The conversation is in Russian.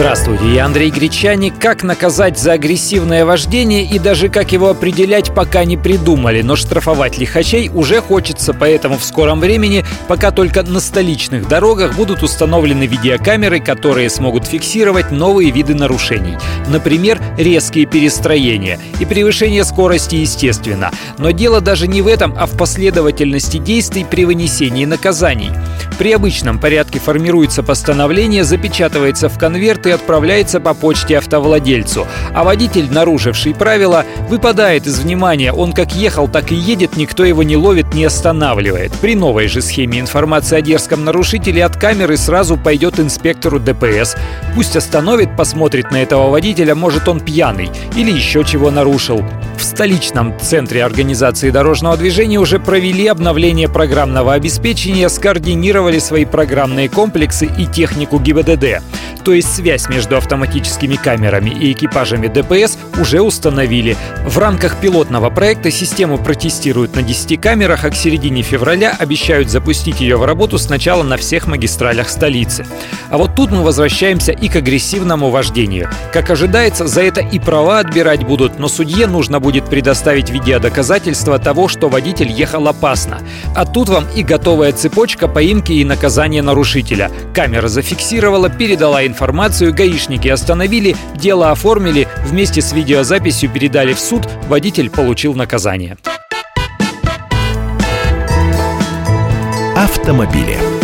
Здравствуйте, я Андрей Гречаник. Как наказать за агрессивное вождение и даже как его определять, пока не придумали. Но штрафовать лихачей уже хочется, поэтому в скором времени, пока только на столичных дорогах будут установлены видеокамеры, которые смогут фиксировать новые виды нарушений. Например, резкие перестроения и превышение скорости, естественно. Но дело даже не в этом, а в последовательности действий при вынесении наказаний. При обычном порядке формируется постановление, запечатывается в конверт и отправляется по почте автовладельцу. А водитель, нарушивший правила, выпадает из внимания. Он как ехал, так и едет, никто его не ловит, не останавливает. При новой же схеме информация о дерзком нарушителе от камеры сразу пойдет инспектору ДПС. Пусть остановит, посмотрит на этого водителя, может он пьяный или еще чего нарушил. В столичном центре организации дорожного движения уже провели обновление программного обеспечения, скоординировали свои программные комплексы и технику ГИБДД. То есть связь между автоматическими камерами и экипажами ДПС уже установили. В рамках пилотного проекта систему протестируют на 10 камерах, а к середине февраля обещают запустить ее в работу сначала на всех магистралях столицы. А вот тут мы возвращаемся и к агрессивному вождению. Как ожидается, за это и права отбирать будут, но судье нужно будет предоставить видеодоказательства того, что водитель ехал опасно. А тут вам и готовая цепочка поимки и наказания нарушителя. Камера зафиксировала, передала информацию, гаишники остановили, дело оформили, вместе с видеозаписью передали в суд, водитель получил наказание. Автомобили.